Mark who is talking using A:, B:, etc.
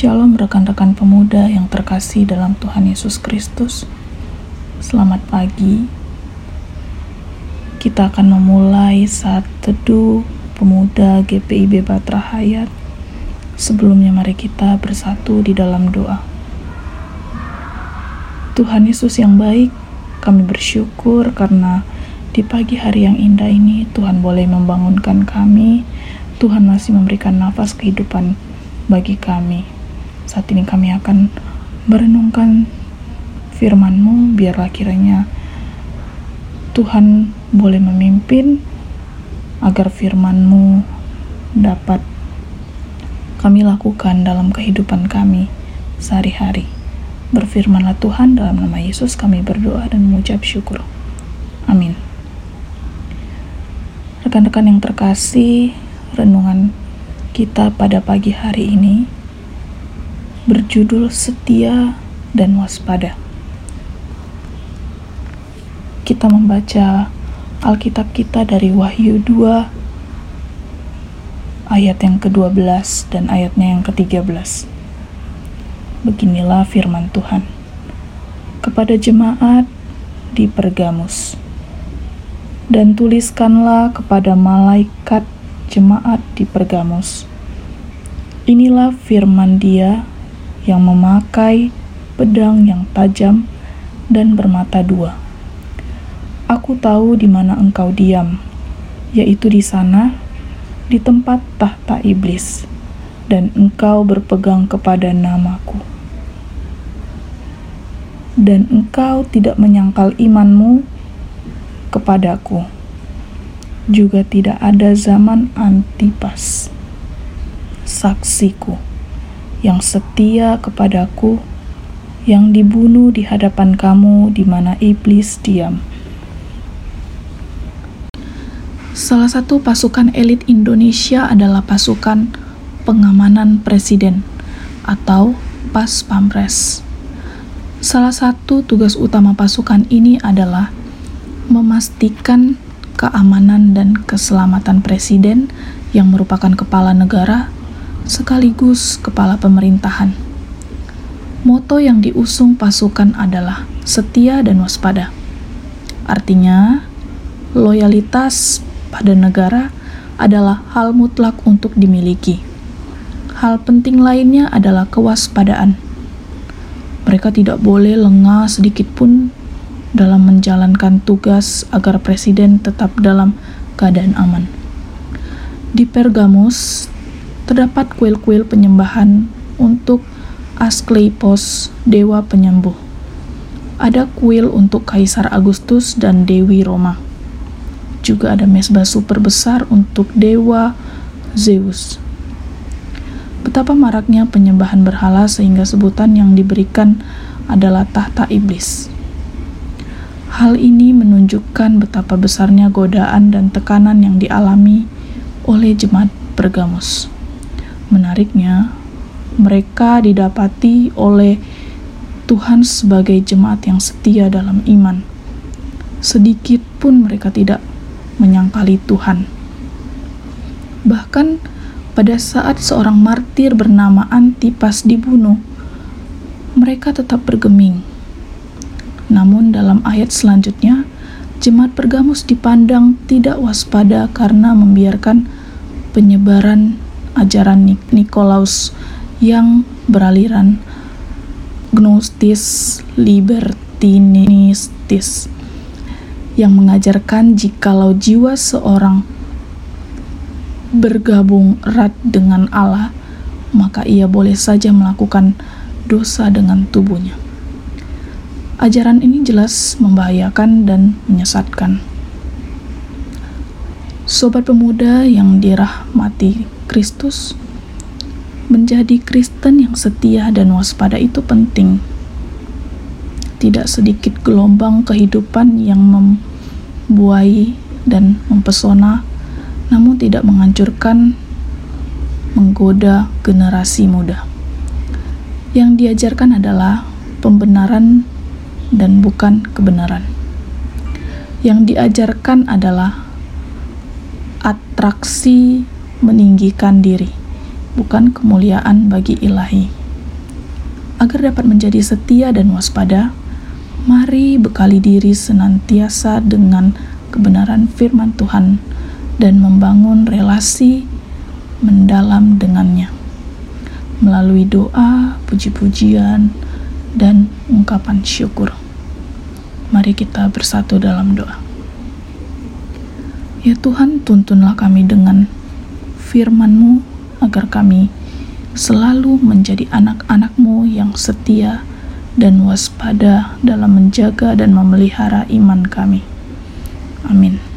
A: Shalom rekan-rekan pemuda yang terkasih dalam Tuhan Yesus Kristus. Selamat pagi. Kita akan memulai saat teduh pemuda GPIB Batra Hayat. Sebelumnya mari kita bersatu di dalam doa. Tuhan Yesus yang baik, kami bersyukur karena di pagi hari yang indah ini Tuhan boleh membangunkan kami. Tuhan masih memberikan nafas kehidupan bagi kami. Saat ini kami akan merenungkan firman-Mu, biarlah kiranya Tuhan boleh memimpin agar firman-Mu dapat kami lakukan dalam kehidupan kami sehari-hari. Berfirmanlah Tuhan dalam nama Yesus kami berdoa dan mengucap syukur. Amin. Rekan-rekan yang terkasih, renungan kita pada pagi hari ini berjudul Setia dan Waspada. Kita membaca Alkitab kita dari Wahyu 2 ayat yang ke-12 dan ayatnya yang ke-13. Beginilah firman Tuhan. Kepada jemaat di Pergamus. Dan tuliskanlah kepada malaikat jemaat di Pergamus. Inilah firman Dia yang memakai pedang yang tajam dan bermata dua. Aku tahu di mana engkau diam, yaitu di sana, di tempat tahta iblis, dan engkau berpegang kepada namaku. Dan engkau tidak menyangkal imanmu kepadaku juga tidak ada zaman Antipas, saksiku, yang setia kepadaku, yang dibunuh di hadapan kamu di mana iblis diam. Salah satu pasukan elit Indonesia adalah pasukan pengamanan presiden atau Pas Pampres. Salah satu tugas utama pasukan ini adalah memastikan keamanan dan keselamatan presiden yang merupakan kepala negara sekaligus kepala pemerintahan. Moto yang diusung pasukan adalah setia dan waspada. Artinya, loyalitas pada negara adalah hal mutlak untuk dimiliki. Hal penting lainnya adalah kewaspadaan. Mereka tidak boleh lengah sedikit pun dalam menjalankan tugas agar presiden tetap dalam keadaan aman. Di Pergamus terdapat kuil-kuil penyembahan untuk Asklepios, dewa penyembuh. Ada kuil untuk Kaisar Agustus dan Dewi Roma. Juga ada mesbah super besar untuk dewa Zeus. Betapa maraknya penyembahan berhala sehingga sebutan yang diberikan adalah tahta iblis. Hal ini menunjukkan betapa besarnya godaan dan tekanan yang dialami oleh jemaat Pergamos. Menariknya, mereka didapati oleh Tuhan sebagai jemaat yang setia dalam iman. Sedikit pun mereka tidak menyangkali Tuhan. Bahkan pada saat seorang martir bernama Antipas dibunuh, mereka tetap bergeming namun dalam ayat selanjutnya, jemaat Pergamus dipandang tidak waspada karena membiarkan penyebaran ajaran Nik Nikolaus yang beraliran gnostis libertinistis yang mengajarkan jikalau jiwa seorang bergabung erat dengan Allah, maka ia boleh saja melakukan dosa dengan tubuhnya. Ajaran ini jelas membahayakan dan menyesatkan. Sobat pemuda yang dirahmati Kristus, menjadi Kristen yang setia dan waspada itu penting. Tidak sedikit gelombang kehidupan yang membuai dan mempesona, namun tidak menghancurkan, menggoda generasi muda. Yang diajarkan adalah pembenaran dan bukan kebenaran. Yang diajarkan adalah atraksi meninggikan diri, bukan kemuliaan bagi ilahi. Agar dapat menjadi setia dan waspada, mari bekali diri senantiasa dengan kebenaran firman Tuhan dan membangun relasi mendalam dengannya melalui doa, puji-pujian, dan ungkapan syukur. Mari kita bersatu dalam doa. Ya Tuhan, tuntunlah kami dengan firman-Mu agar kami selalu menjadi anak-anak-Mu yang setia dan waspada dalam menjaga dan memelihara iman kami. Amin.